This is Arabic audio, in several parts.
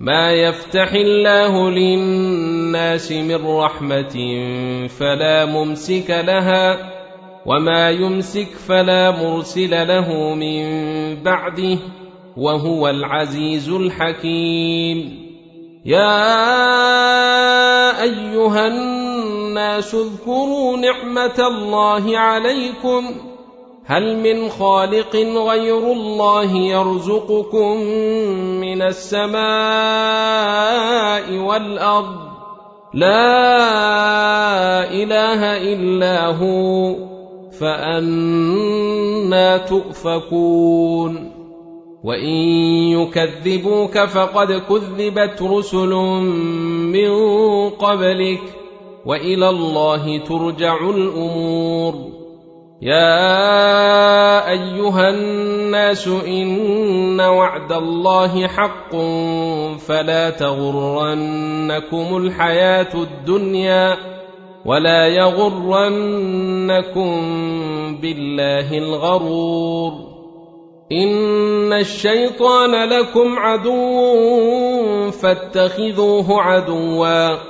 ما يفتح الله للناس من رحمه فلا ممسك لها وما يمسك فلا مرسل له من بعده وهو العزيز الحكيم يا ايها الناس اذكروا نعمه الله عليكم هل من خالق غير الله يرزقكم من السماء والأرض؟ لا إله إلا هو فأنا تؤفكون. وإن يكذبوك فقد كذبت رسل من قبلك وإلى الله ترجع الأمور. يا أيها الناس إن وعد الله حق فلا تغرنكم الحياة الدنيا ولا يغرنكم بالله الغرور إن الشيطان لكم عدو فاتخذوه عدوا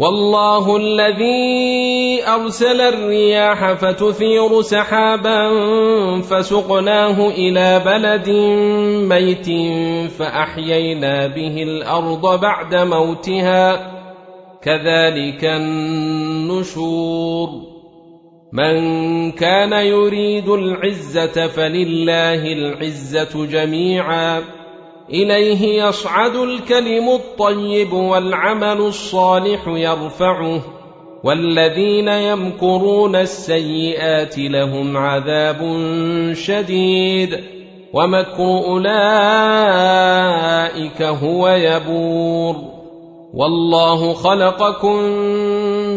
والله الذي أرسل الرياح فتثير سحابا فسقناه إلى بلد ميت فأحيينا به الأرض بعد موتها كذلك النشور من كان يريد العزة فلله العزة جميعا إليه يصعد الكلم الطيب والعمل الصالح يرفعه والذين يمكرون السيئات لهم عذاب شديد ومكر أولئك هو يبور. والله خلقكم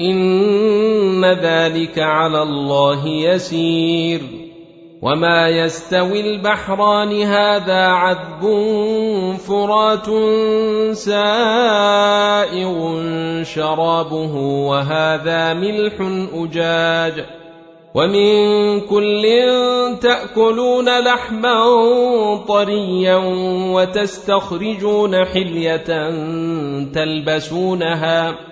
ان ذلك على الله يسير وما يستوي البحران هذا عذب فرات سائغ شرابه وهذا ملح اجاج ومن كل تاكلون لحما طريا وتستخرجون حليه تلبسونها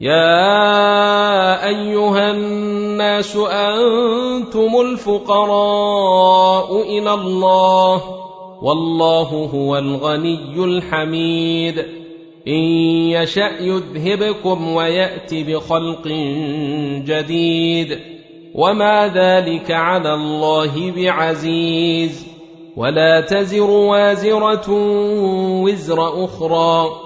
يا ايها الناس أنتم الفقراء إلى الله والله هو الغني الحميد ان يشا يذهبكم ويات بخلق جديد وما ذلك على الله بعزيز ولا تزر وازره وزر أخرى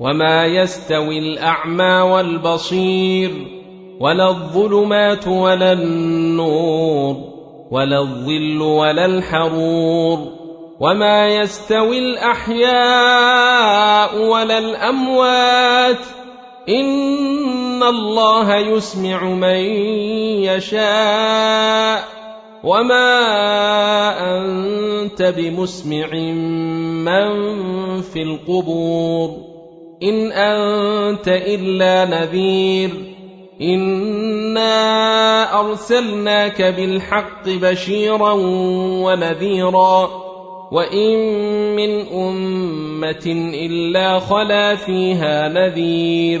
وما يستوي الأعمى والبصير ولا الظلمات ولا النور ولا الظل ولا الحرور وما يستوي الأحياء ولا الأموات إن الله يسمع من يشاء وما أنت بمسمع من في القبور إن أنت إلا نذير. إنا أرسلناك بالحق بشيرا ونذيرا. وإن من أمة إلا خلا فيها نذير.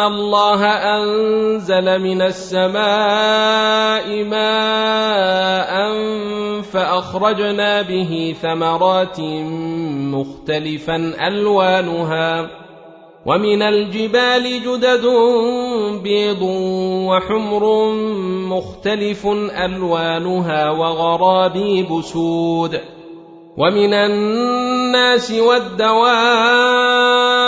الله أنزل من السماء ماء فأخرجنا به ثمرات مختلفا ألوانها ومن الجبال جدد بيض وحمر مختلف ألوانها وغرابيب سود ومن الناس والدواب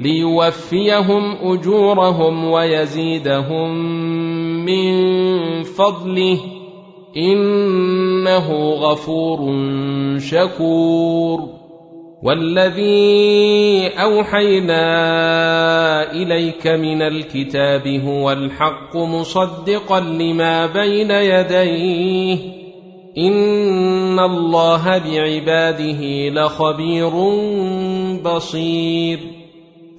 ليوفيهم أجورهم ويزيدهم من فضله إنه غفور شكور. والذي أوحينا إليك من الكتاب هو الحق مصدقا لما بين يديه. إن الله بعباده لخبير بصير.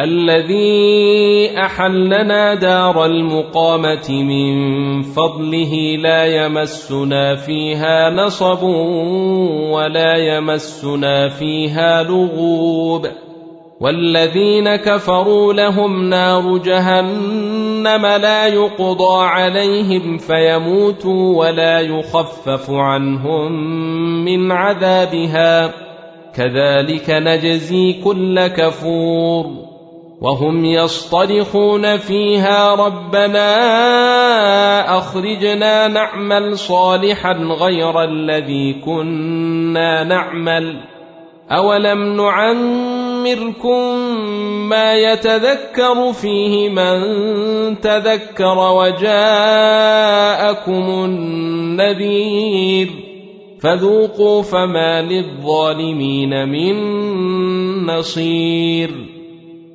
الذي أحلنا دار المقامة من فضله لا يمسنا فيها نصب ولا يمسنا فيها لغوب والذين كفروا لهم نار جهنم لا يقضى عليهم فيموتوا ولا يخفف عنهم من عذابها كذلك نجزي كل كفور وهم يصطرخون فيها ربنا أخرجنا نعمل صالحا غير الذي كنا نعمل أولم نعمركم ما يتذكر فيه من تذكر وجاءكم النذير فذوقوا فما للظالمين من نصير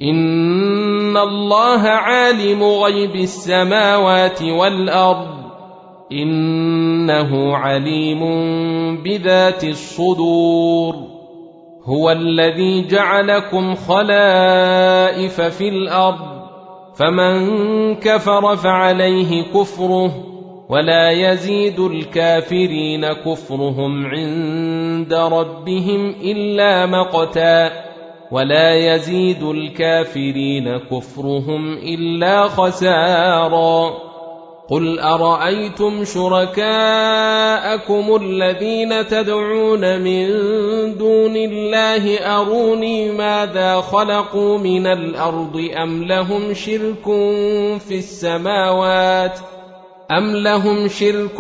ان الله عالم غيب السماوات والارض انه عليم بذات الصدور هو الذي جعلكم خلائف في الأرض فمن كفر فعليه كفره ولا يزيد الكافرين كفرهم عند ربهم الا مقتا ولا يزيد الكافرين كفرهم إلا خسارا. قل أرأيتم شركاءكم الذين تدعون من دون الله أروني ماذا خلقوا من الأرض أم لهم شرك في السماوات ۖ أم لهم شرك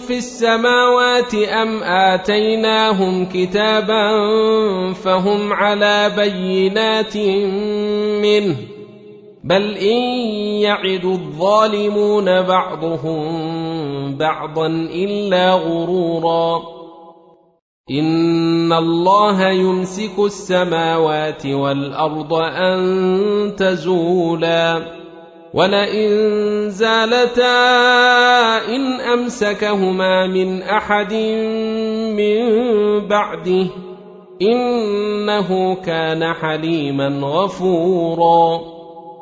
في السماوات أم آتيناهم كتابا فهم على بينات منه بل إن يعد الظالمون بعضهم بعضا إلا غرورا إن الله يمسك السماوات والأرض أن تزولا ولئن زالتا إن أمسكهما من أحد من بعده إنه كان حليما غفورا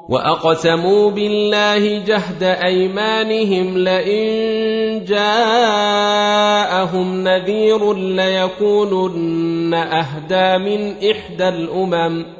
وأقسموا بالله جهد أيمانهم لئن جاءهم نذير ليكونن أهدى من إحدى الأمم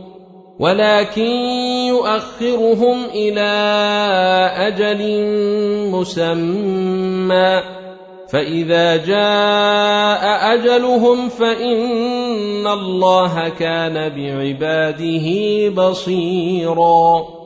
ولكن يؤخرهم إلى أجل مسمى. فإذا جاء أجلهم فإن الله كان بعباده بصيرا.